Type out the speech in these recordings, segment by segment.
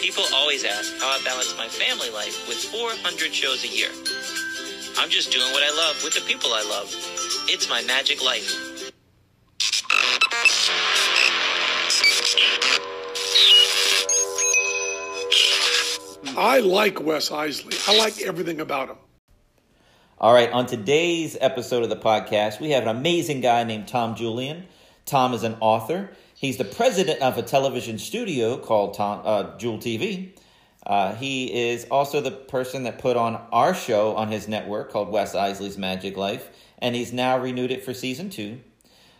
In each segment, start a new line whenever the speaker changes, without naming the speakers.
People always ask how I balance my family life with 400 shows a year. I'm just doing what I love with the people I love. It's my magic life.
I like Wes Iseli. I like everything about him.
All right, on today's episode of the podcast, we have an amazing guy named Tom Julian. Tom is an author. He's the president of a television studio called Tom, uh, Jewel TV. Uh, he is also the person that put on our show on his network called Wes Iseli's Magic Life, and he's now renewed it for season two.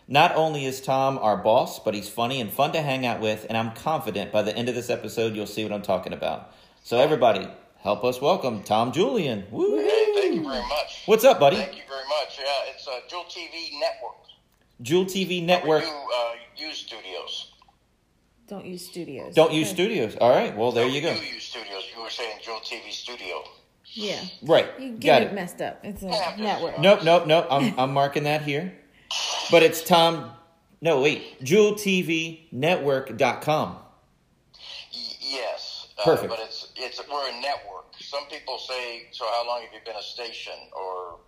Not only is Tom our boss, but he's funny and fun to hang out with, and I'm confident by the end of this episode you'll see what I'm talking about. So, everybody, help us welcome Tom Julian. Woo!
Hey, thank you very much.
What's up, buddy?
Thank you very much. Yeah, it's uh, Jewel TV Network.
Jewel TV Network.
We do uh, use studios.
Don't use studios.
Don't use studios. All right, well, there
No,
you go.
We do use studios. You were saying Jewel TV Studio.
Yeah.
Right,
You
got
get
it.
it messed up. It's a
Yeah,
network.
Nope, nope, nope. I'm I'm marking that here. But it's Tom. No, wait. JewelTVNetwork.com.
Y- yes. Uh,
Perfect.
But it's it's we're a network. Some people say, so how long have you been a station, or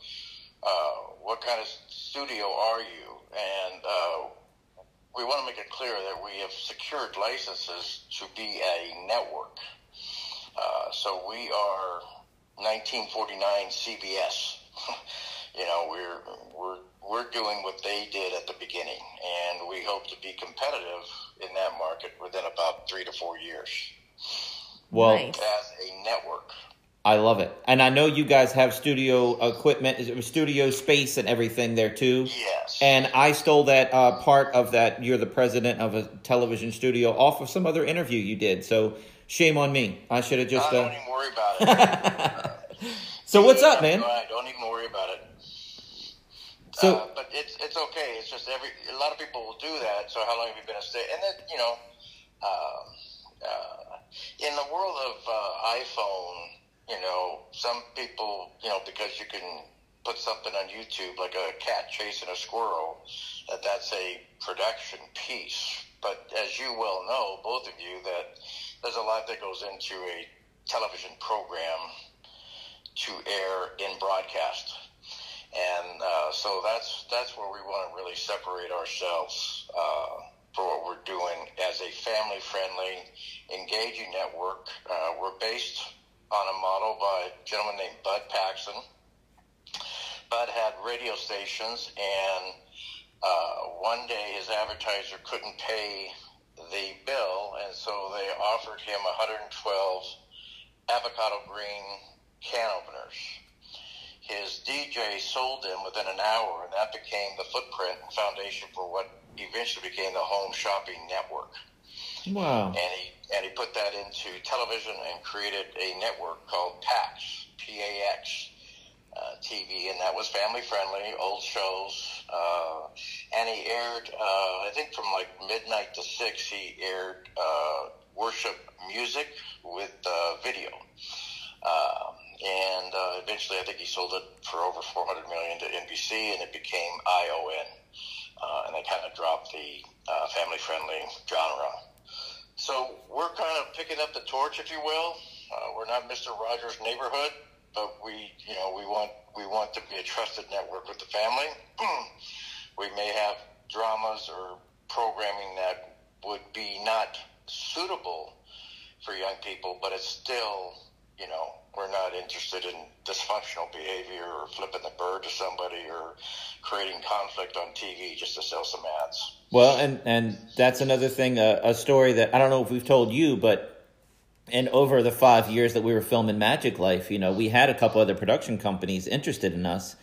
uh, what kind of studio are you? And uh, we want to make it clear that we have secured licenses to be a network. Uh, so we are 1949 CBS. you know, we're we're we're doing what they did at the beginning, and we hope to be competitive in that market within about three to four years
Well,
Nice.
as a network.
I love it, and I know you guys have studio equipment, studio space, and everything there too.
Yes.
And I stole that uh, part of that. You're the president of a television studio off of some other interview you did. So shame on me. I should have just.
I don't
Uh...
even worry about it.
So what's up, man?
Right, don't even worry about it.
So
uh, but it's it's okay. It's just every a lot of people will do that. So how long have you been a state? And then you know, um, uh, in the world of uh, iPhone, you know, some people, you know, because you can put something on YouTube like a cat chasing a squirrel, that that's a production piece. But as you well know, both of you, that there's a lot that goes into a television program to air in broadcast. And uh, so that's that's where we want to really separate ourselves uh, for what we're doing as a family-friendly, engaging network. Uh, we're based on a model by a gentleman named Bud Paxson. Bud had radio stations, and uh, one day his advertiser couldn't pay the bill, and so they offered him 112 avocado green can openers his DJ sold them within an hour, and that became the footprint and foundation for what eventually became the Home Shopping Network.
Wow.
And he and he put that into television and created a network called PAX, P-A-X, uh, TV, and that was family friendly, old shows. Uh, and he aired, uh, I think from like midnight to six, he aired uh, worship music with uh, video. Um, and uh, eventually, I think he sold it for over 400 million to NBC, and it became ION. And they kind of dropped the family-friendly genre. So we're kind of picking up the torch, if you will. Uh, we're not Mr. Rogers' neighborhood, but we, you know, we want we want to be a trusted network with the family. we may have dramas or programming that would be not suitable for young people, but it's still, you know, we're not interested in dysfunctional behavior or flipping the bird to somebody or creating conflict on TV just to sell some ads.
Well, and and that's another thing. Uh, a story that I don't know if we've told you, but and over the five years that we were filming Magic Life, you know, we had a couple other production companies interested in us,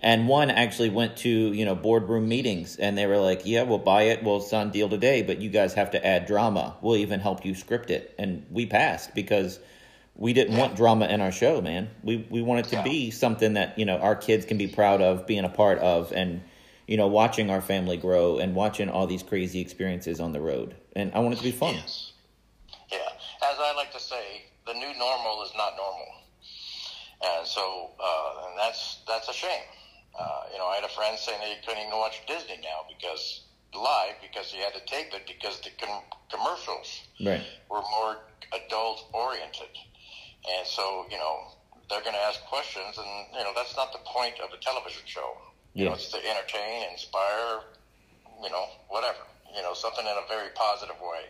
and one actually went to you know boardroom meetings, and they were like, "Yeah, we'll buy it. We'll sign deal today, but you guys have to add drama. We'll even help you script it." And we passed because we didn't want drama in our show, man. We we want it to be something that you know our kids can be proud of being a part of, and you know watching our family grow and watching all these crazy experiences on the road. And I want it to be fun.
Yes. Yeah. As I like to say, the new normal is not normal. And so, uh, and that's, that's a shame. Uh, you know, I had a friend saying that he couldn't even watch Disney now because live because he had to tape it because the com- commercials
Right.
were more adult oriented, and so you know they're going to ask questions, and you know that's not the point of a television show. You know,
Yeah.
it's to entertain, inspire, you know, whatever. You know, something in a very positive way.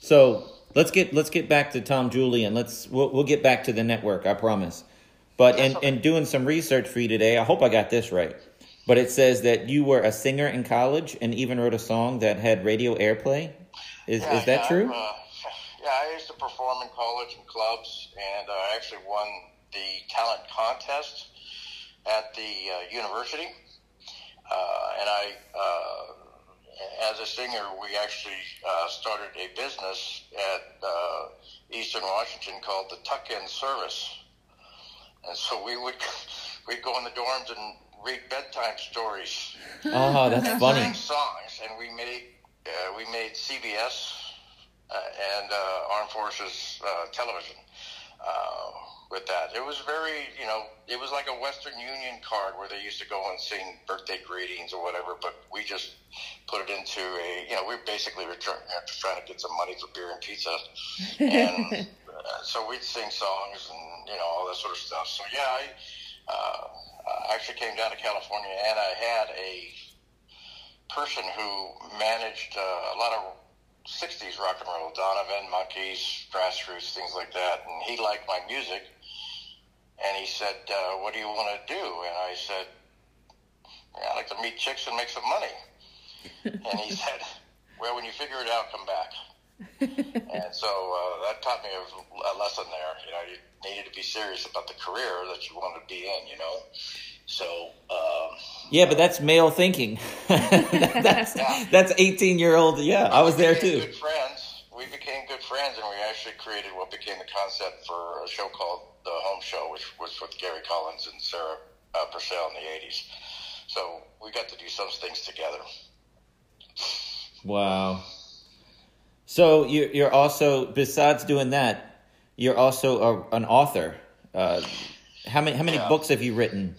So let's get let's get back to Tom Julian. Let's we'll, we'll get back to the network. I promise. But in, in doing some research for you today, I hope I got this right. But it says that you were a singer in college and even wrote a song that had radio airplay. Is
Yeah,
is that
yeah,
true?
Uh, yeah, I used to perform in college and clubs, and uh, I actually won the talent contest at the uh, university. Uh, and I, uh, as a singer, we actually uh, started a business at uh, Eastern Washington called the Tuck In Service. And so we would we'd go in the dorms and read bedtime stories
Oh, that's funny.
songs, and we made uh, we made CBS uh, and uh, Armed Forces uh, television uh, with that. It was very, you know, it was like a Western Union card where they used to go and sing birthday greetings or whatever, but we just put it into a, you know, we basically were trying, trying to get some money for beer and pizza, and uh, so we'd sing songs and you know all that sort of stuff. So yeah, I uh, I actually came down to California and I had a person who managed uh, a lot of 60s rock and roll, Donovan, Monkees, Grassroots, things like that. And he liked my music. And he said, uh, What do you want to do? And I said, yeah, I'd like to meet chicks and make some money. and he said, Well, when you figure it out, come back. and so uh, that taught me a, a lesson there. You know, you needed to be serious about the career that you wanted to be in, you know. So, um,
Yeah, but that's male thinking. that's that's eighteen year old. Yeah, I was there too.
Good friends. We became good friends, and we actually created what became the concept for a show called The Home Show, which was with Gary Collins and Sarah uh, Purcell in the '80s. So we got to do some things together.
Wow. So you're you're also besides doing that, you're also a, an author. Uh, how many how many
Yeah.
books have you written?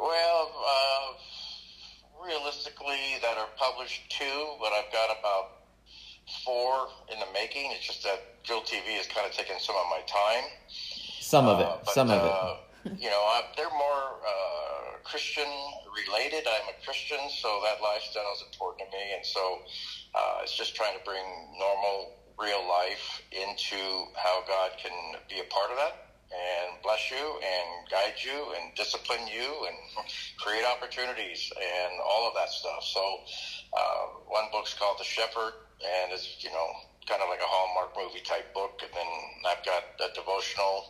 Well, uh, realistically, that are published two, but I've got about four in the making. It's just that Jewel TV has kind of taken some of my time.
Some of
Uh,
it.
but,
Some of
uh, you know, I, they're more uh, Christian related. I'm a Christian, so that lifestyle is important to me, and so uh, it's just trying to bring normal, real life into how God can be a part of that and bless you and guide you and discipline you and create opportunities and all of that stuff. So uh, one book's called The Shepherd, and it's you know kind of like a Hallmark movie type book, and then I've got a devotional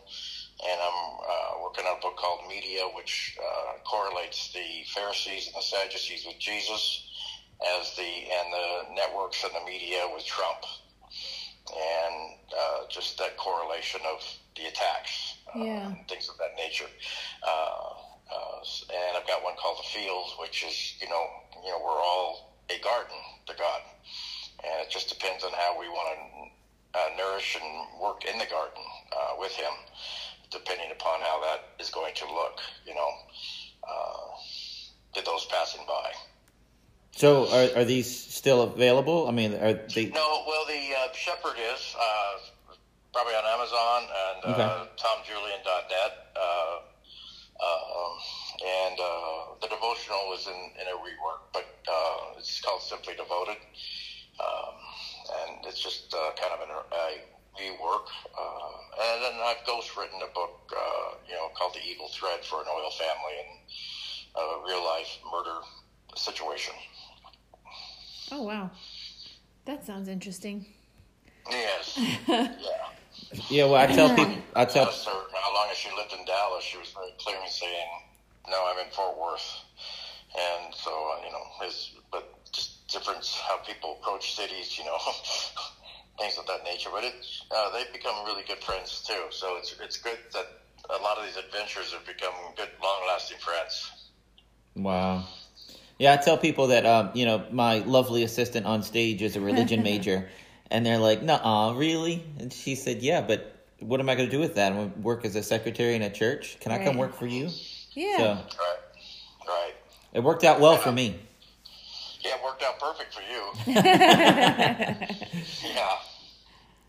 and I'm uh, working on a book called Media, which uh, correlates the Pharisees and the Sadducees with Jesus, as the and the networks and the media with Trump, and uh, just that correlation of the attacks,
Yeah.
things of that nature. Uh, uh, and I've got one called The Fields, which is you know you know we're all a garden to God, and it just depends on how we want to uh, nourish and work in the garden uh, with Him depending upon how that is going to look, you know, uh, to those passing by.
So are are these still available? I mean, are they?
No, well, the uh, Shepherd is uh, probably on Amazon and
Okay.
uh, TomJulian.net. Uh, um, and uh, the devotional was in, in a rework, but uh, it's called Simply Devoted. Um, and it's just uh, kind of an, a rework. Uh, and then I've ghostwritten a book, uh, you know, called The Eagle Thread for an Oil Family and a real life murder situation.
Oh wow, that sounds interesting.
Yes. yeah.
Yeah, well, I tell people, I tell,
asked her how long has she lived in Dallas. She was very clear in saying, "No, I'm in Fort Worth." And so, uh, you know, his but just difference how people approach cities, you know, things of that nature. But it, uh, they've become really good friends too. So it's it's good that a lot of these adventures have become good, long-lasting friends.
wow. Yeah, I tell people that um, you know my lovely assistant on stage is a religion major, and they're like, "Nah, really?" And she said, "Yeah, but what am I going to do with that? I'm going to work as a secretary in a church. Can I come work for you?"
Yeah.
So
Right. Right.
it worked out well for me.
Yeah, it worked out perfect for you. yeah.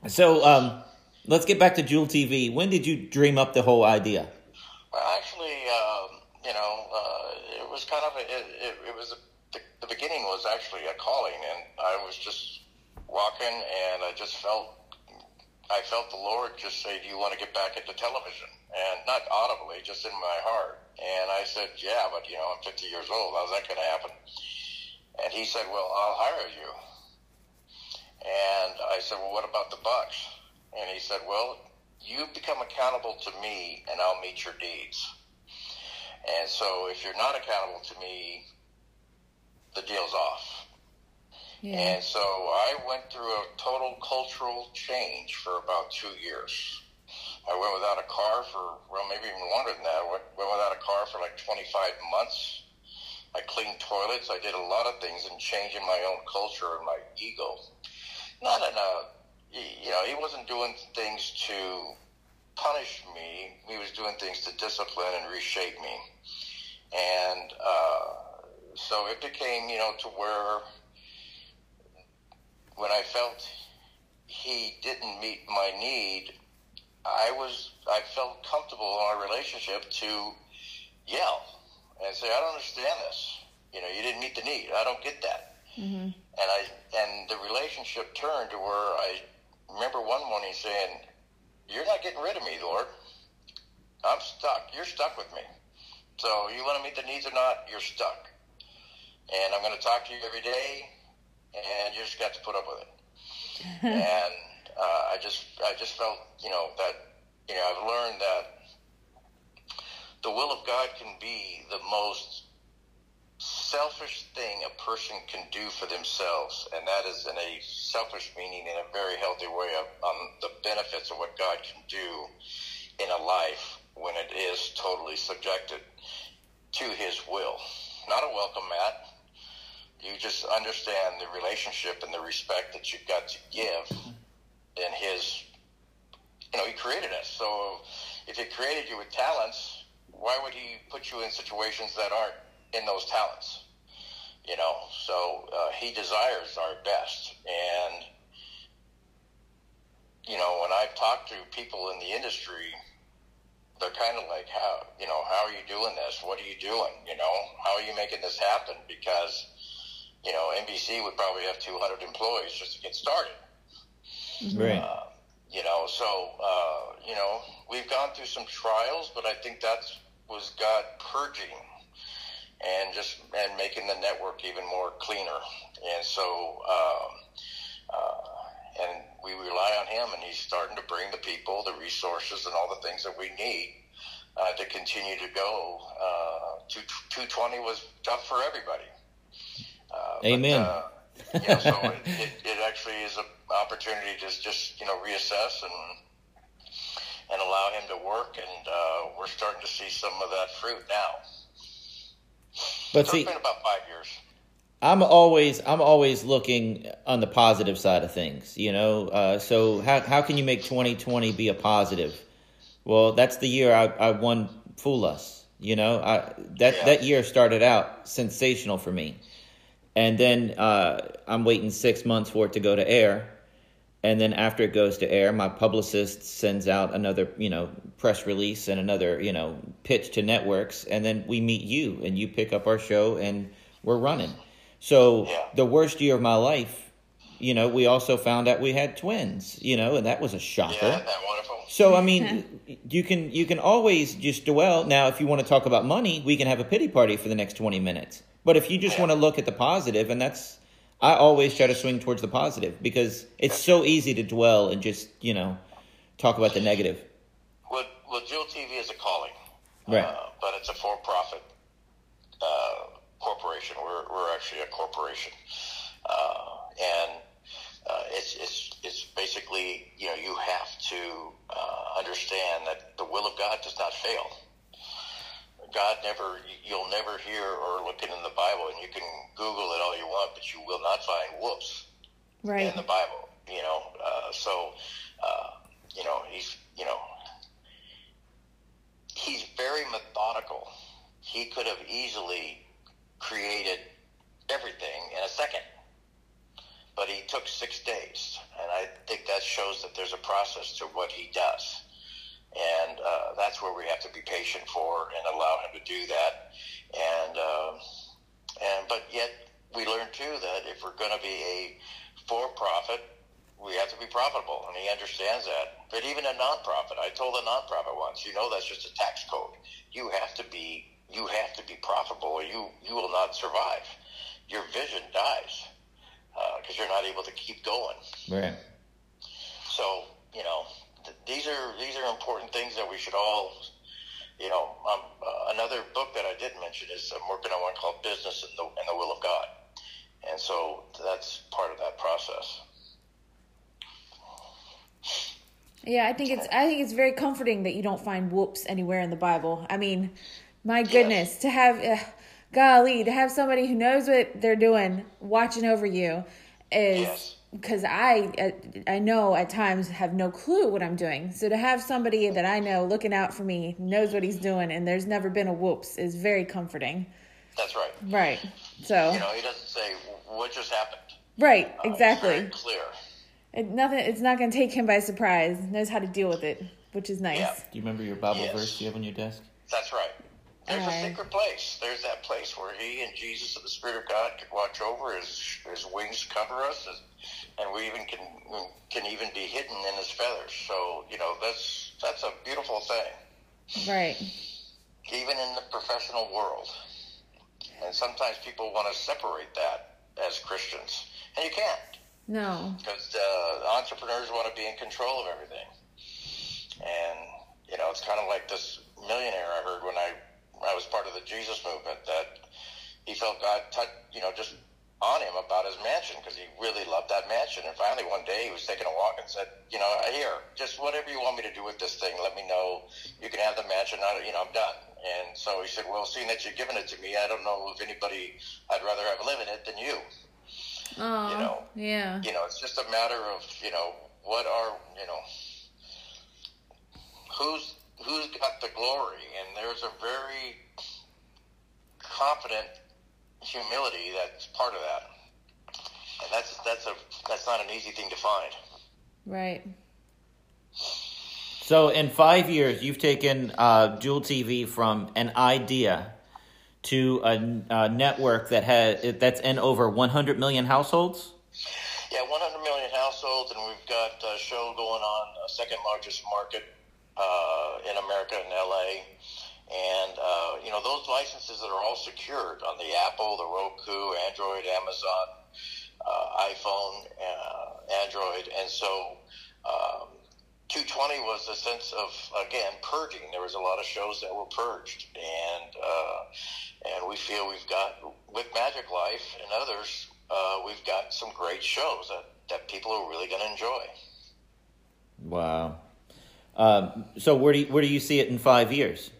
So um, let's get back to Jewel TV. When did you dream up the whole idea?
Well, actually, um, you know, uh, it was kind of a, it, it, it was a, the, the beginning was actually a calling, and I was just walking, and I just felt I felt the Lord just say, "Do you want to get back into television?" And not audibly, just in my heart. And I said, "Yeah, but you know, I'm 50 years old. How's that going to happen?" And he said, "Well, I'll hire you." And I said, "Well, what about the bucks?" And he said, "Well, you become accountable to me, and I'll meet your needs." And so, if you're not accountable to me, the deal's off. And so I went through a total cultural change for about two years. I went without a car for, well, maybe even longer than that. I went, went without a car for like 25 months. I cleaned toilets. I did a lot of things and changing my own culture and my ego. Not in a, you know, he wasn't doing things to punish me. He was doing things to discipline and reshape me. And uh, so it became, you know, to where when I felt he didn't meet my need, I was I felt comfortable in our relationship to yell and say, I don't understand this. You know, you didn't meet the need. I don't get that.
Mm-hmm.
And I and the relationship turned to where I remember one morning saying, "You're not getting rid of me, Lord. I'm stuck. You're stuck with me. So you want to meet the needs or not? You're stuck. And I'm going to talk to you every day, and you just got to put up with it." and uh, I just I just felt you know that you know I've learned that the will of God can be the most selfish thing a person can do for themselves, and that is in a selfish meaning in a very healthy way of um, the benefits of what God can do in a life when it is totally subjected to His will. Not a welcome mat. You just understand the relationship and the respect that you've got to give in His. You know, He created us. So if He created you with talents, why would He put you in situations that aren't in those talents? You know, so uh, He desires our best. And, you know, when I've talked to people in the industry, they're kind of like, how, you know, how are you doing this? What are you doing? You know, how are you making this happen? Because, you know, NBC would probably have 200 employees just to get started.
Right.
Uh, you know, so uh, you know, we've gone through some trials, but I think that was God purging and just and making the network even more cleaner. And so, um, uh, and we rely on Him, and He's starting to bring the people, the resources, and all the things that we need uh, to continue to go. Uh, two, 220 was tough for everybody. Uh, but,
Amen.
uh, yeah, so it, it, it actually is an opportunity to just you know reassess and and allow him to work, and uh, we're starting to see some of that fruit now.
But
so
see,
it's been about five years.
I'm always I'm always looking on the positive side of things, you know. Uh, so how how can you make 2020 be a positive? Well, that's the year I, I won Fool Us. You know, I that
Yeah.
that year started out sensational for me, and then uh, I'm waiting six months for it to go to air, and then after it goes to air, my publicist sends out another you know press release and another you know pitch to networks, and then we meet you, and you pick up our show, and we're running. So
Yeah.
the worst year of my life, you know, we also found out we had twins, you know, and that was a shocker.
Yeah, that wonderful?
So I mean, you can you can always just dwell. Now, if you want to talk about money, we can have a pity party for the next twenty minutes. But if you just want to look at the positive, and that's I always try to swing towards the positive because it's so easy to dwell and just you know talk about the negative.
Well, well, Jewel TV is a calling,
Right.
uh, but it's a for-profit uh, corporation. We're we're actually a corporation, uh, and uh, it's it's it's basically you know you have to uh, understand that the will of God does not fail. God never, you'll never hear or look in the Bible, and you can Google it all you want, but you will not find whoops
Right.
in the Bible. You know, uh, so uh, you know he's you know he's very methodical. He could have easily created everything in a second, but he took six days, and I think that shows that there's a process to what he does. And uh, that's where we have to be patient for and allow him to do that. And, uh, and but yet we learn too that if we're going to be a for profit, we have to be profitable, and he understands that. But even a nonprofit, I told a nonprofit once, you know, that's just a tax code. You have to be, you have to be profitable, or you you will not survive. Your vision dies because uh, you're not able to keep going.
Right.
So you know, th- these are these are important things that we should all. You know, um, uh, another book that I did mention is I'm working on one called Business and the, and the Will of God, and so that's part of that process.
Yeah, I think it's I think it's very comforting that you don't find whoops anywhere in the Bible. I mean, my goodness, to have uh, golly, to have somebody who knows what they're doing watching over you is
Yes.
because I uh, I know at times have no clue what I'm doing. So to have somebody that I know looking out for me, knows what he's doing and there's never been a whoops is very comforting.
That's right.
Right. So
You know, he doesn't say what just happened.
right,
Uh, it's
exactly.
very clear.
It, nothing it's not going to take him by surprise. Knows how to deal with it, which is nice.
Yeah.
Do you remember your Bible
Yes.
verse you have on your desk?
That's right. There's a secret place. There's that place where he and Jesus and the Spirit of God can watch over. His his wings cover us, and we even can can even be hidden in his feathers. So you know that's that's a beautiful thing,
Right.
even in the professional world. And sometimes people want to separate that as Christians, and you can't
No.
because uh, entrepreneurs want to be in control of everything. And you know, it's kind of like this millionaire I heard when I I was part of the Jesus movement that he felt God touch, you know, just on him about his mansion because he really loved that mansion. And finally, one day he was taking a walk and said, "You know, here, just whatever you want me to do with this thing, let me know. You can have the mansion. I, you know, I'm done." And so he said, "Well, seeing that you've given it to me, I don't know if anybody I'd rather have live in it than you."
Oh.
You know.
Yeah.
you know, it's just a matter of you know what are you know who's who's got the glory, and there's a very confident humility that's part of that, and that's that's a that's not an easy thing to find.
Right.
So in five years, you've taken uh, Jewel TV from an idea to a, a network that has that's in over 100 million households.
Yeah, 100 million households, and we've got a show going on, uh, second largest market uh, in America in LA. And, uh, you know, those licenses that are all secured on the Apple, the Roku, Android, Amazon, uh, iPhone, uh, Android. And so um, 220 was a sense of, again, purging. There was a lot of shows that were purged. And, uh, and we feel we've got, with Magic Life and others, uh, we've got some great shows that, that people are really going to enjoy.
Wow. Um, so where do you, where do you see it in five years?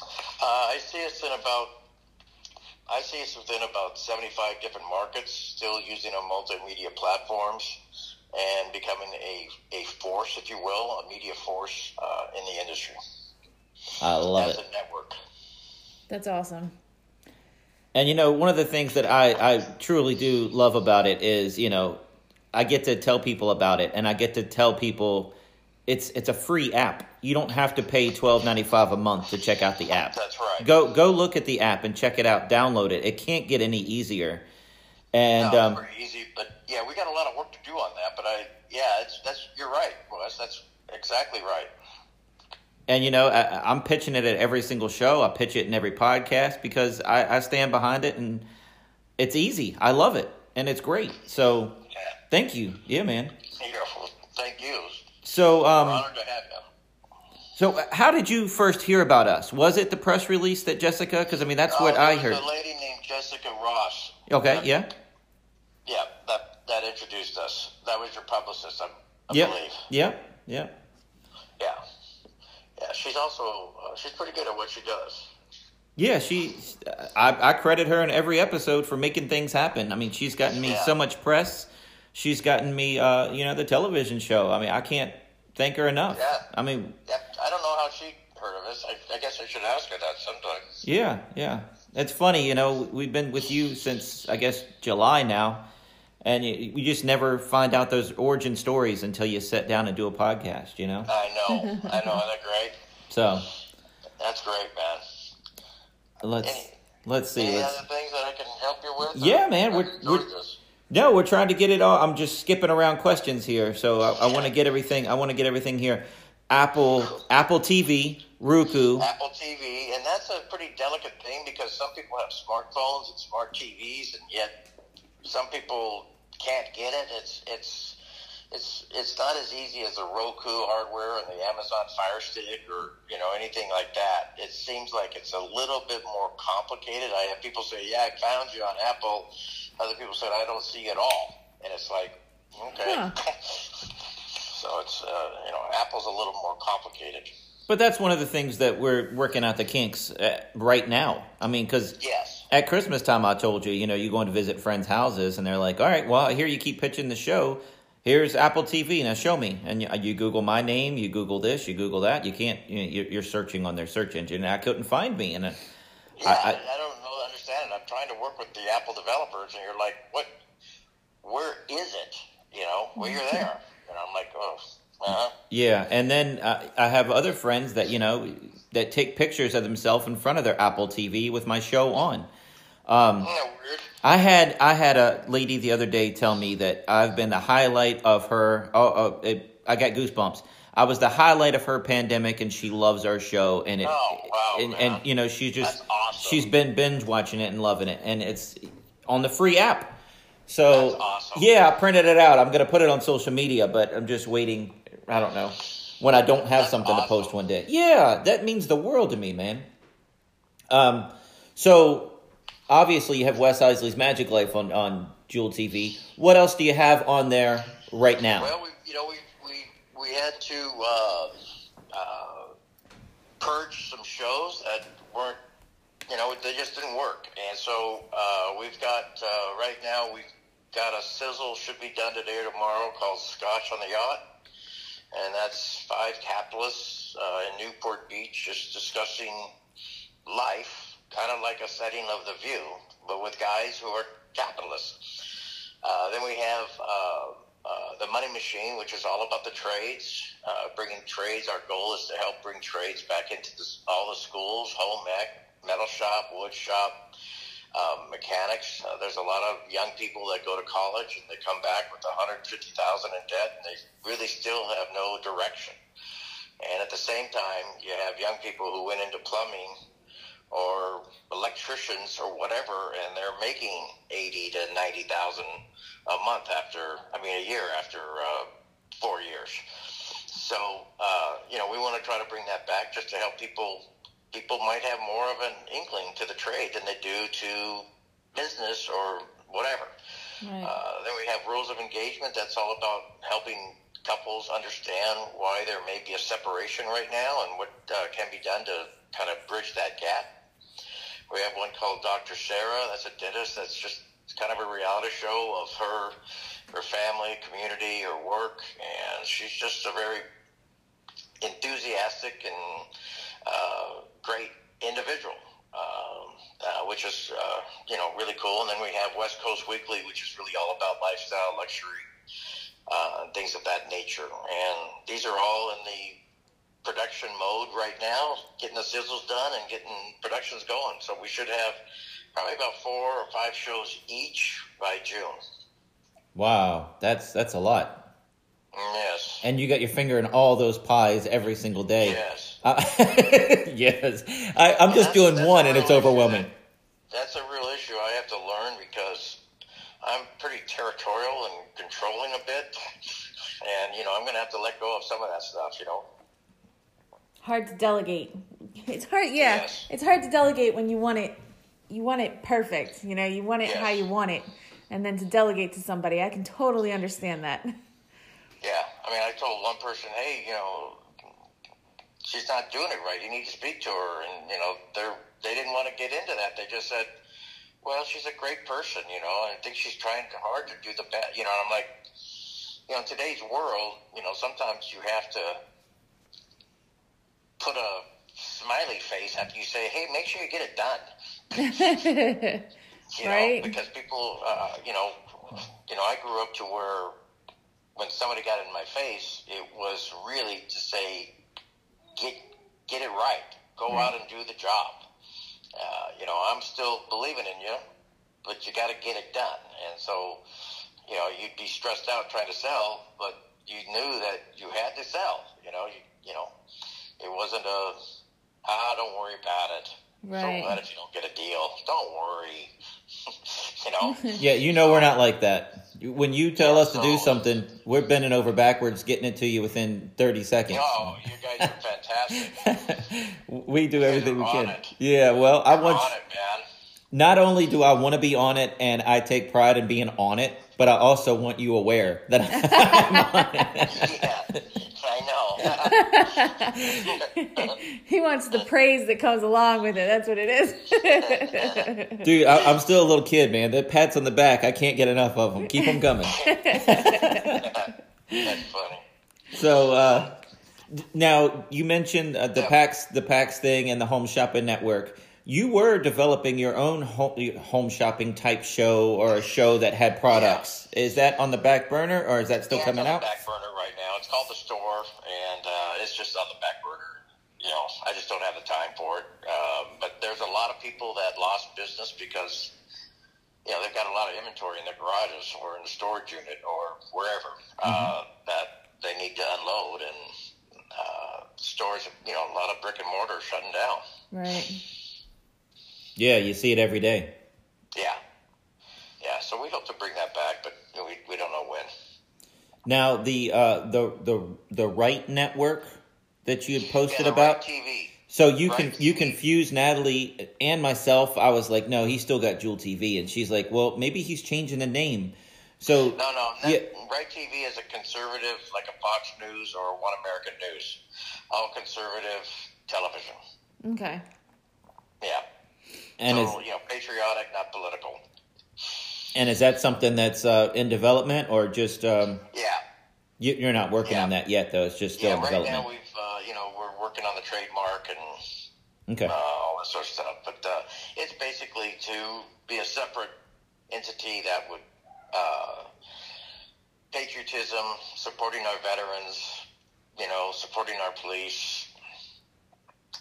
Uh, I see us in about, I see us within about 75 different markets, still using our multimedia platforms and becoming a, a force, if you will, a media force uh, in the industry
I love
as
it.
a network.
That's awesome.
And you know, one of the things that I, I truly do love about it is, you know, I get to tell people about it and I get to tell people it's it's a free app. You don't have to pay twelve ninety five a month to check out the app.
That's right.
Go go look at the app and check it out, download it. It can't get any easier. And
no,
um,
easy, but yeah, we got a lot of work to do on that. But I, yeah, it's, that's you're right, Wes. That's exactly right.
And you know, I, I'm pitching it at every single show. I pitch it in every podcast because I, I stand behind it, and it's easy. I love it, and it's great. So,
Yeah.
thank you. Yeah, man.
Thank you.
So, um,
honored to have you.
so how did you first hear about us? Was it the press release that Jessica? Because I mean, that's what
Uh, there
I heard.
A lady named Jessica Ross.
Okay,
that-
yeah,
Yeah, that that introduced us. That was your publicist, I, I
yeah,
believe.
yeah, yeah.
Yeah, yeah. She's also uh, she's pretty good at what she does.
Yeah, she. I, I credit her in every episode for making things happen. I mean, she's gotten me
Yeah.
so much press. She's gotten me, uh, you know, the television show. I mean, I can't thank her enough.
Yeah.
I mean,
Yeah, I don't know how she heard of us. I, I guess I should ask her that sometimes.
yeah, yeah. It's funny, you know. We've been with you since I guess July now, and you, you just never find out those origin stories until you sit down and do a podcast. You know,
I know, I know, isn't that great?
so
That's great, man.
let's
Any-
let's see.
Any
Let's,
other things that I can help you with?
Yeah,
Or-
man, we're- we're-. No, we're trying to get it all. I'm just skipping around questions here, so I, I want to get everything. I want to get everything here. Apple, Apple TV, Roku.
Apple TV, and that's a pretty delicate thing because some people have smartphones and smart TVs, and yet some people can't get it. It's it's it's it's not as easy as the Roku hardware and the Amazon Fire Stick or you know anything like that. It seems like it's a little bit more complicated. I have people say, "Yeah, I found you on Apple." Other people said, "I don't see at all," and it's like, okay.
Huh.
so it's uh, you know, Apple's a little more complicated.
But that's one of the things that we're working out the kinks right now. I mean, because
Yes.
at Christmas time, I told you, you know, you're going to visit friends' houses, and they're like, "All right, well, here you keep pitching the show. Here's Apple TV. Now show me." And you, you Google my name, you Google this, you Google that. You can't. You know, you're you're searching on their search engine, and I couldn't find me. And uh,
Yeah,
I-
I,
I-
I, don't know, understand it. I'm trying to work with the Apple developers, and you're like, what? Where is it? You know, well, you're there, and I'm like, oh, uh-huh.
Yeah, and then uh, I have other friends that you know that take pictures of themselves in front of their Apple TV with my show on. Um,
Isn't that weird?
I had I had a lady the other day tell me that I've been the highlight of her. Oh, oh it, I got goosebumps. I was the highlight of her pandemic, and she loves our show. And it,
Oh, wow,
and, and you know she's just
awesome.
she's been binge watching it and loving it, and it's on the free app. So
awesome.
yeah, I printed it out. I'm gonna put it on social media, but I'm just waiting. I don't know when I don't have
That's
something to post one day. Yeah, that means the world to me, man. Um, so obviously you have Wes Iseli's Magic Life on on Jewel TV. What else do you have on there right now?
Well, we, you know, we we had to uh, uh, purge some shows that weren't, you know, they just didn't work, and so uh, we've got uh, right now we've got a sizzle should be done today or tomorrow called Scotch on the Yacht, and that's five capitalists uh, in Newport Beach just discussing life, kind of like a setting of The View, but with guys who are capitalists. Uh, then we have uh, the Money Machine, which is all about the trades, uh, bringing trades. Our goal is to help bring trades back into all the schools, home ec, metal shop, wood shop, um, mechanics. Uh, there's a lot of young people that go to college and they come back with 150,000 in debt, and they really still have no direction. And at the same time, you have young people who went into plumbing or electricians or whatever, and they're making eighty to ninety thousand a month after, I mean, a year after uh, four years. So, uh, you know, we want to try to bring that back just to help people. People might have more of an inkling to the trade than they do to business or whatever.
Right.
Uh, then we have rules of engagement. That's all about helping couples understand why there may be a separation right now and what uh, can be done to kind of bridge that gap. We have one called Dr. Sarah. That's a dentist. That's just it's kind of a reality show of her, her family, community, her work, and she's just a very enthusiastic and uh, great individual, um, uh, which is uh, you know really cool. And then we have West Coast Weekly, which is really all about lifestyle, luxury, uh, things of that nature. And these are all in the production mode right now, getting the sizzles done and getting productions going. So we should have probably about four or five shows each by June.
Wow, that's that's a lot.
Yes.
And you got your finger in all those pies every single day.
Yes.
Uh, yes, I, I'm just doing one, and it's overwhelming.
That's a real issue I have to learn because I'm pretty territorial and controlling a bit. And, you know, I'm going to have to let go of some of that stuff, you know.
Hard to delegate. It's hard, yeah.
Yes.
It's hard to delegate when you want it. You want it perfect. You know, you want it
Yes.
how you want it, and then to delegate to somebody. I can totally understand that.
Yeah. I mean, I told one person, hey, you know, she's not doing it right. You need to speak to her. And, you know, they're, they didn't want to get into that. They just said, well, she's a great person, you know, and I think she's trying hard to do the best, you know, and I'm like, you know, in today's world, you know, sometimes you have to put a smiley face after you say, hey, make sure you get it done. You
Right.
know, because people, uh, you know, you know, I grew up to where when somebody got in my face, it was really to say, get get it right, go out and do the job. Uh, you know, I'm still believing in you, but you got to get it done. And so, you know, you'd be stressed out trying to sell, but you knew that you had to sell. You know, you you know, it wasn't a ah, don't worry about it. So
Right.
what if you don't get a deal? Don't worry. you know.
Yeah, you know we're not like that. When you tell us to do something, we're bending over backwards, getting it to you within thirty seconds.
No, you guys are fantastic.
we do
guys
everything we can.
it.
Yeah, well, I
You're
want.
on it, man.
Not only do I want to be on it, and I take pride in being on it, but I also want you aware that I'm on it.
Yeah, I know.
he wants the praise that comes along with it. That's what it is.
Dude, I, I'm still a little kid, man. The pats on the back, I can't get enough of them. Keep them coming.
That's funny.
So uh, now you mentioned uh, the
Yeah.
PAX, the PAX thing, and the Home Shopping Network. You were developing your own home, home shopping type show or a show that had products. Is that on the back burner or is that still
yeah,
coming
it's on
out?
the back burner right now. It's called the store, I just don't have the time for it. Um, but there's a lot of people that lost business because you know they've got a lot of inventory in their garages or in the storage unit or wherever uh, that they need to unload, and uh, stores, you know, a lot of brick and mortar shutting down.
right.
Yeah, you see it every day.
Yeah, yeah. So we hope to bring that back, but we we don't know when.
Now the uh, the the the right network that you had posted
Yeah, the
about.
Right TV.
So you
Right
can you confuse Natalie and myself. I was like, no, he's still got Jewel TV, and she's like, well, maybe he's changing the name. So
No, no.
Yeah.
Right TV is a conservative, like a Fox News or One American News. All conservative television.
Okay.
Yeah.
and
so,
is
you know, patriotic, not political.
and is that something that's uh, in development or just um,
Yeah.
you, you're not working
Yeah.
on that yet though? It's just still
Yeah,
in
right
development.
now we've, uh, you know, we're working on the trademark and
okay.
uh, all that sort of stuff. But uh, it's basically to be a separate entity that would uh, patriotism, supporting our veterans, you know, supporting our police,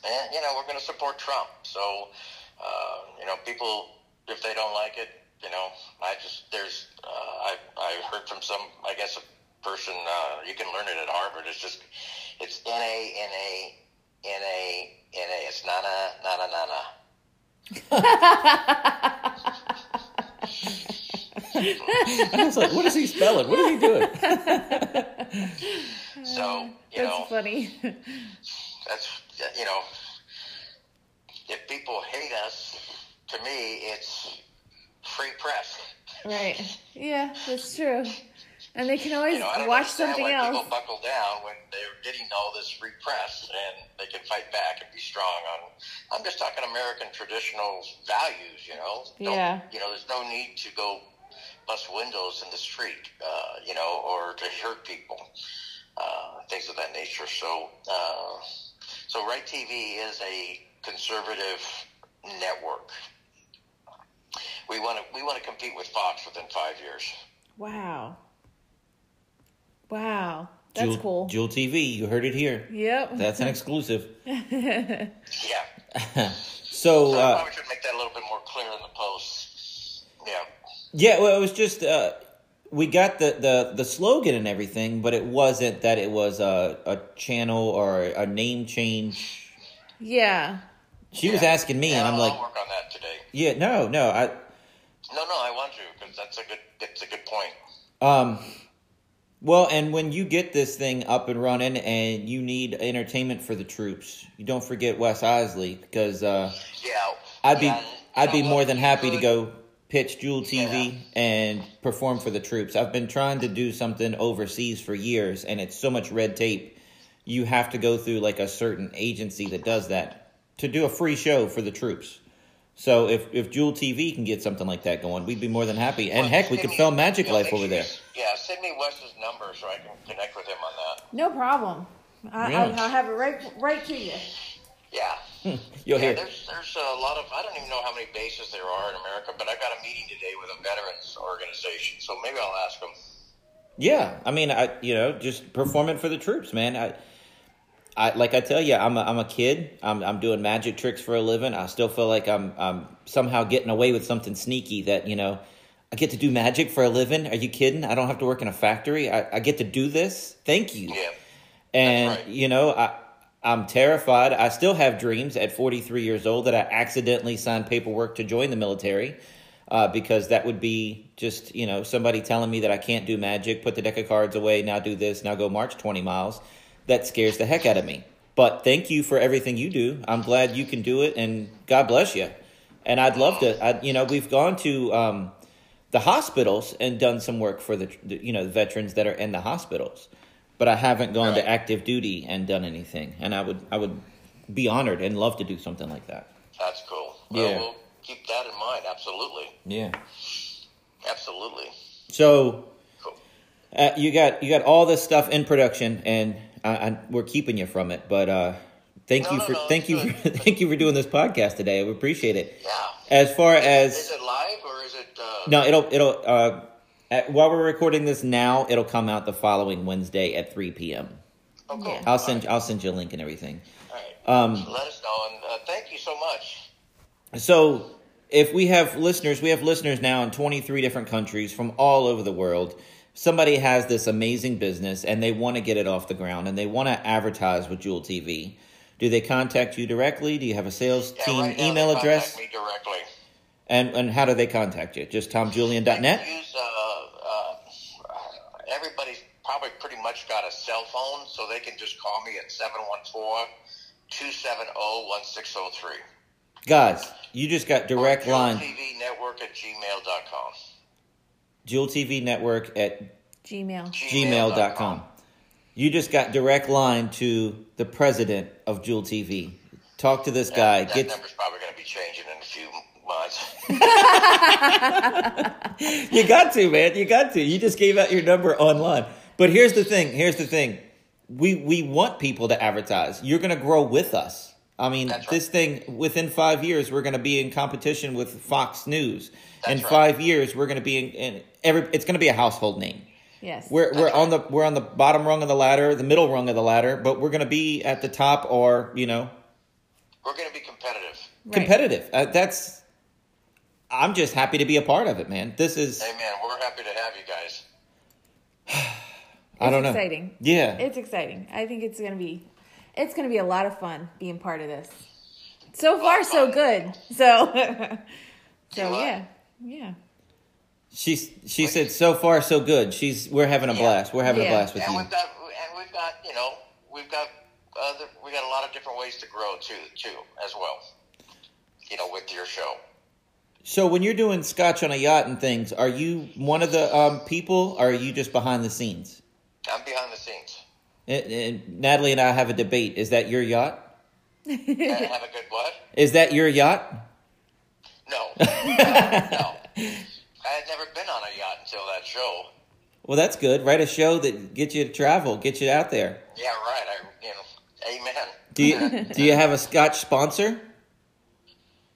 and you know, we're going to support Trump. So, uh, you know, people if they don't like it, you know, I just there's uh, I I heard from some I guess a person uh, you can learn it at Harvard. It's just it's N A N A N A N A. It's nana nana nana.
I was like, what is he spelling? What is he doing?
So you
That's
know
funny.
that's you know if people hate us, to me it's free press.
right. Yeah, that's true. And they can always
You know,
watch something
why
else.
people buckle down when they're getting all this free press and they can fight back and be strong on. I'm just talking American traditional values. You know, Don't-
Yeah.
You know, there's no need to go bust windows in the street. Uh, you know, or to hurt people. Uh, things of that nature. So, uh, so Right TV is a conservative network. We want to we want to compete with Fox within five years.
Wow. Wow. That's
Jewel,
cool.
Jewel TV, you heard it here.
Yep.
That's an exclusive.
Yeah.
So
So I
uh,
probably should make that a little bit more clear in the post. Yeah.
yeah, well, it was just uh, we got the, the the slogan and everything, but it wasn't that it was a a channel or a name change.
yeah.
She was asking me,
Yeah,
and I'm
I'll
like,
work on that today.
yeah, no, no, I
No, no, I want to because that's a good. It's a good point.
Um, well, and when you get this thing up and running, and you need entertainment for the troops, you don't forget Wes Iseli because uh,
Yeah.
I'd be
yeah,
I'd be more than happy to go pitch Jewel TV and perform for the troops. I've been trying to do something overseas for years, and it's so much red tape. You have to go through like a certain agency that does that to do a free show for the troops. So if if Jewel TV can get something like that going, we'd be more than happy. And
Well,
heck, we could film Magic
you know,
Life over there.
Yeah, send me Wes's number so I can connect with him on that.
No problem. I,
Yeah.
I'll, I'll have it right right to you.
Yeah. Hmm.
You'll
yeah,
hear.
there's there's a lot of I don't even know how many bases there are in America, but I got a meeting today with a veterans organization, so maybe I'll ask them.
Yeah, I mean, I you know just performing for the troops, man. I, I like I tell you, I'm a, I'm a kid. I'm I'm doing magic tricks for a living. I still feel like I'm I'm somehow getting away with something sneaky that you know. I get to do magic for a living. Are you kidding? I don't have to work in a factory. I, I get to do this. Thank you.
Yeah,
And
right.
you know, I I'm terrified. I still have dreams at 43 years old that I accidentally signed paperwork to join the military. Uh, because that would be just you know somebody telling me that I can't do magic, put the deck of cards away, now do this, now go march 20 miles. That scares the heck out of me. But thank you for everything you do. I'm glad you can do it, and God bless you. And I'd love to. I, you know, we've gone to um, the hospitals and done some work for the, the you know the veterans that are in the hospitals, but I haven't gone to active duty and done anything. And I would I would be honored and love to do something like that.
that's cool. Well,
Yeah.
we'll keep that in mind. Absolutely,
Yeah.
absolutely.
So
Cool.
uh, you got you got all this stuff in production, and I, I, we're keeping you from it. But uh, thank
No,
you
no,
for
no,
thank you for, thank you for doing this podcast today. We appreciate it.
Yeah.
As far as
Is
as
it live or is it? Uh,
no, it'll it'll uh, at, while we're recording this now, it'll come out the following Wednesday at three p.m.
Oh, cool.
Yeah.
I'll send
right.
I'll send you a link and everything.
All right.
Um,
Let us know, and uh, thank you so much.
So, if we have listeners, we have listeners now in 23 different countries from all over the world. Somebody has this amazing business and they want to get it off the ground and they want to advertise with Jewel TV. Do they contact you directly? Do you have a sales
Yeah,
team
right now
email
they
address?
Contact me directly.
And and how do they contact you? Just tomjulian.net?
Use uh, uh, everybody's probably pretty much got a cell phone, so they can just call me at 714-270-1603.
Guys, you just got direct
Or
line
TV Network at gmail.com.
Jewel TV network at
Gmail.
gmail.com. You just got direct line to the president of Jewel TV. Talk to this guy.
That, that
Get
number's probably going to be changing in a few months.
You got to, man. You got to. You just gave out your number online. But here's the thing. Here's the thing. We we want people to advertise. You're going to grow with us. I mean,
right.
this thing within five years, we're going to be in competition with Fox News. in
right.
five years, we're going to be in, in every. It's going to be a household name.
Yes.
We're we're
That's
on the we're on the bottom rung of the ladder, the middle rung of the ladder, but we're going to be at the top or you know
We're going to be competitive.
Right.
competitive. Uh, that's. I'm just happy to be a part of it, man. This is.
Hey man, We're happy to have you guys.
I don't know.
exciting.
Yeah.
It's exciting. I think it's gonna be it's gonna be a lot of fun being part of this. So far so good. So so yeah. Yeah.
She she said so far so good. She's we're having a
Yeah.
blast. We're having a blast with
and
you.
we've got and we've got you know we've got other we got a lot of different ways to grow too too as well. You know, with your show.
So when you're doing scotch on a yacht and things, are you one of the um, people, or are you just behind the scenes?
I'm behind the scenes.
And, and Natalie and I have a debate. Is that your yacht?
And have a good what?
Is that your yacht?
No, no. I had never been on a yacht until that show.
Well, that's good. Write a show that gets you to travel, get you out there.
Yeah, right. I you know, amen.
Do you do you have a scotch sponsor?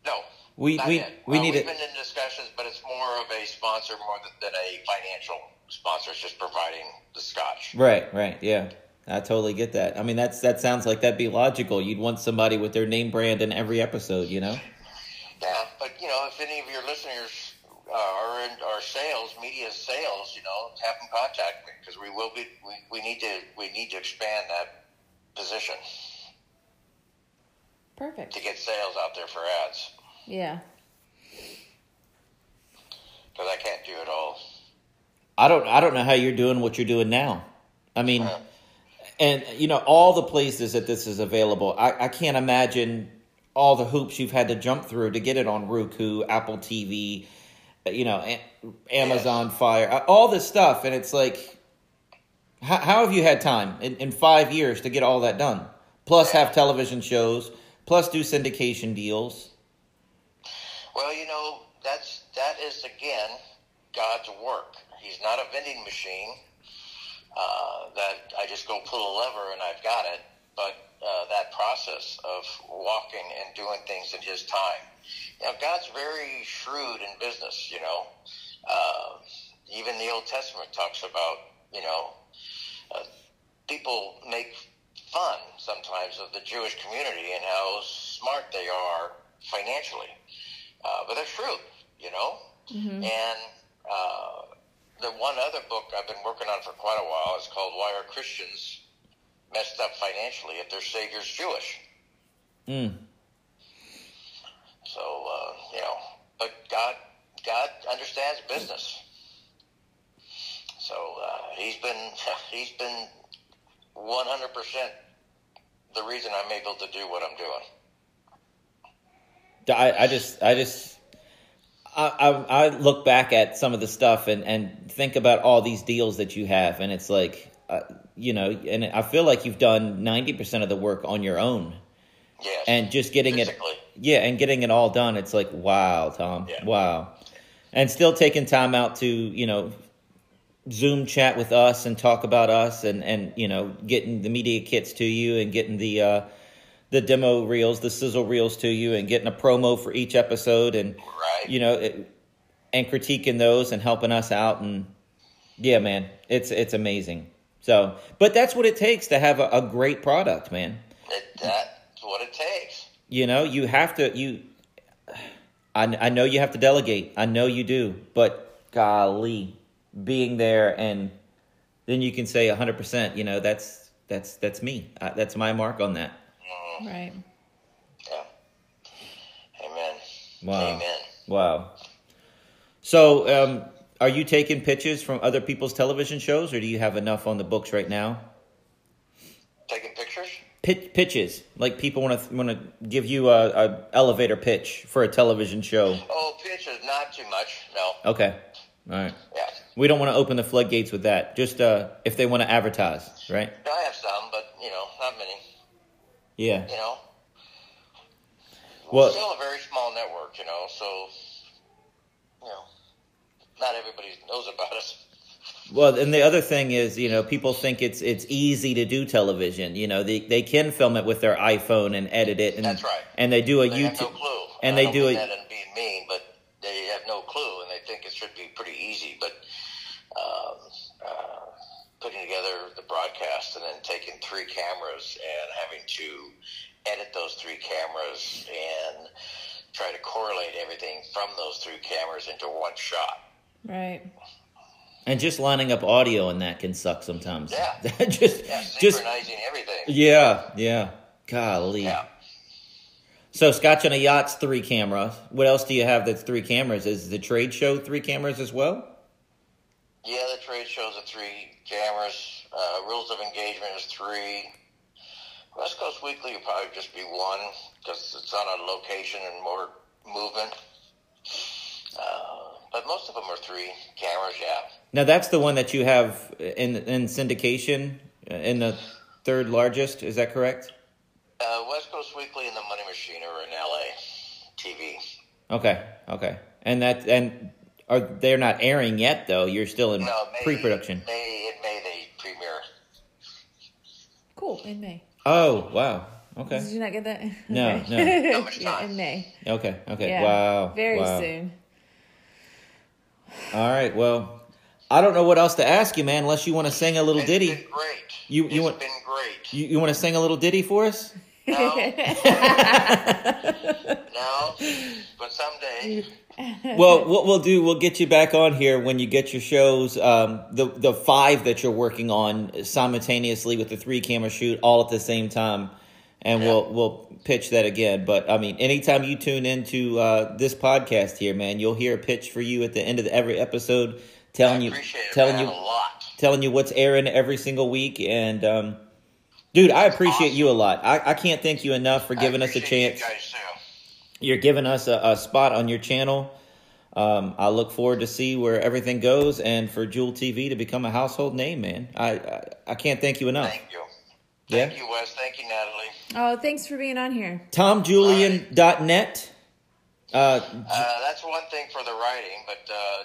No,
We- we-
yet.
we
Uh,
need
we've
it.
been in discussions, but it's more of a sponsor more than, than a financial sponsor. It's just providing the scotch.
Right, right, yeah. I totally get that. I mean, that's that sounds like that'd be logical. You'd want somebody with their name brand in every episode, you know?
Yeah, but you know, if any of your listeners uh, are in our sales, media sales, you know, have them contact me because we will be. We, we need to. We need to expand that position
Perfect.
to get sales out there for ads
Yeah.
because I can't do it all.
I don't I don't know how you're doing what you're doing now. I mean, and you know all the places that this is available. I, I can't imagine all the hoops you've had to jump through to get it on Roku, Apple TV, you know, Amazon Fire, uh, all this stuff, and it's like, how, how have you had time in, in five years to get all that done? Plus, have television shows, plus do syndication deals.
Well, you know, that's that is again God's work. He's not a vending machine uh, that I just go pull a lever and I've got it. But uh, that process of walking and doing things in his time. You know, God's very shrewd in business. You know, uh, even the Old Testament talks about you know uh, people make fun sometimes of the Jewish community and how smart they are financially, uh, but they're shrewd. You know, and uh, the one other book I've been working on for quite a while is called "Why Are Christians Messed Up Financially If Their Savior's Jewish?"
Mm.
So uh, you know, but God, God understands business. So uh, he's been he's been one hundred percent the reason I'm able to do what I'm doing.
I, I just, I just, I, I, I look back at some of the stuff and, and think about all these deals that you have, and it's like, uh, you know, and I feel like you've done ninety percent of the work on your own,
Yes.
and just getting it, yeah, and getting it all done. It's like, wow, Tom,
Yeah.
wow, and still taking time out to, you know, Zoom chat with us and talk about us, and and you know, getting the media kits to you and getting the. uh the demo reels, the sizzle reels to you, and getting a promo for each episode, and
Right.
you know, it, and critiquing those and helping us out, and yeah, man, it's it's amazing. So, but that's what it takes to have a, a great product, man.
It, that's what it takes.
You know, you have to you. I I know you have to delegate. I know you do, but golly, being there and then you can say hundred percent. You know, that's that's that's me. Uh, that's my mark on that.
Right.
Yeah. Amen.
Wow.
Amen.
Wow. So, um, are you taking pitches from other people's television shows, or do you have enough on the books right now?
Taking pictures?
Pit- pitches, like people want to want to give you a, a elevator pitch for a television show.
Oh, pitches, not too much. No.
Okay, all right.
Yeah.
We don't want to open the floodgates with that. Just uh, if they want to advertise, right?
I have some, but you know, not many.
Yeah.
You know,
Well,
still a very small network. You know, so not everybody knows about us.
Well, and the other thing is, you know, people think it's it's easy to do television. You know, they they can film it with their iPhone and edit it, and
That's right.
and they do a
They have
YouTube,
no clue.
and
I
they
don't
do a
that and being mean, but they have no clue, and they think it should be pretty easy. But um, uh, putting together the broadcast and then taking three cameras and having to edit those three cameras and try to correlate everything from those three cameras into one shot.
Right.
and just lining up audio and that can suck sometimes.
Yeah.
just
Yeah,
just
synchronizing everything.
yeah, yeah. Golly.
Yeah.
So Scotch on a Yacht's three cameras. What else do you have that's three cameras? Is the trade show three cameras as well?
Yeah, the trade shows are three cameras. Uh, rules of engagement is three. West Coast Weekly will probably just be one because it's on a location and more movement. Uh, but most of them are three cameras. Yeah.
Now that's the one that you have in in syndication uh, in the third largest. Is that correct?
Uh, West Coast Weekly and the Money Machine are in LA TV.
Okay, okay. And that and are they're not airing yet though? You're still in
No, May,
pre-production.
May in May they premiere.
Cool. In May.
Oh wow. Okay.
Did you not get that?
No,
Okay.
no.
Not
yeah, in May.
Okay. Okay.
Yeah.
Wow.
Very
wow.
soon.
All right. Well, I don't know what else to ask you, man. Unless you want to sing a little
It's
ditty.
been great.
You- you
it's
want-
been great.
You you want to sing a little ditty for us?
No. no. But someday.
well, what we'll do, we'll get you back on here when you get your shows, um, the the five that you're working on simultaneously with the three camera shoot, all at the same time, and
Yeah.
we'll we'll pitch that again. But I mean, anytime you tune into uh, this podcast here, man, you'll hear a pitch for you at the end of the, every episode, telling you
it,
telling
man,
you
a lot.
telling you what's airing every single week, and um, dude, I appreciate you a lot. I, I can't thank you enough for giving us a chance
You
you're giving us a, a spot on your channel. Um, I look forward to see where everything goes, and for Jewel TV to become a household name, man. I I, I can't thank you enough.
Thank you.
Yeah.
Thank you, Wes. Thank you, Natalie.
Oh, thanks for being on here.
TomJulian.net. Uh,
Uh, that's one thing for the writing, but uh,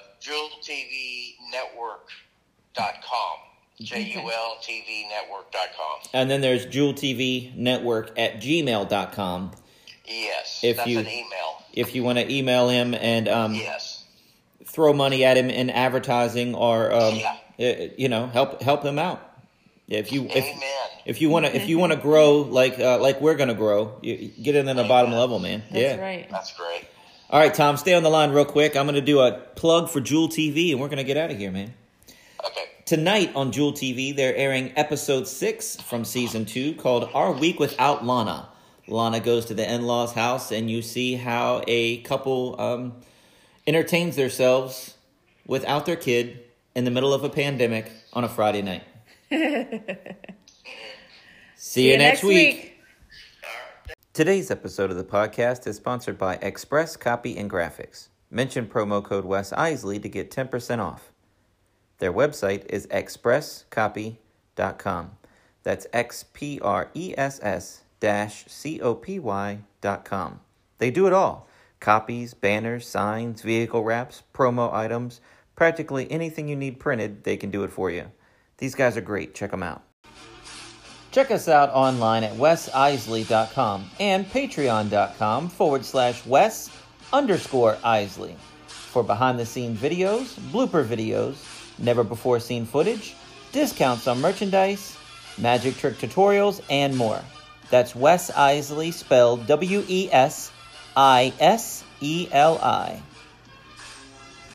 JewelTVNetwork.com. J-U-L-T-V Network.com.
and then there's Jewel TV Network at gmail.com.
Yes,
If
that's
you-
an email.
If you want to email him and um,
Yes.
throw money at him in advertising or um,
Yeah.
uh, you know help help him out. If you if, if you want to if you want to grow like uh, like we're gonna grow, you, you get in at the bottom level, man.
That's
yeah.
right.
That's great.
All right, Tom, stay on the line real quick. I'm gonna do a plug for Jewel TV, and we're gonna get out of here, man.
Okay.
Tonight on Jewel TV, they're airing episode six from season two called Our Week Without Lana. Lana goes to the in law's house, and you see how a couple um, entertains themselves without their kid in the middle of a pandemic on a Friday night. see, you, next, week. Today's episode of the podcast is sponsored by Express Copy and Graphics. Mention promo code Wes Iseli to get 10% off. Their website is expresscopy.com. That's X P R E S S dash C O P Y dot com. They do it all copies, banners, signs, vehicle wraps, promo items, practically anything you need printed, they can do it for you. These guys are great. Check them out. Check us out online at wesiseli.com and patreon.com forward slash wes underscore iseli for behind the scenes videos, blooper videos, never before seen footage, discounts on merchandise, magic trick tutorials, and more. That's Wes Iseli spelled W E S I S E L I.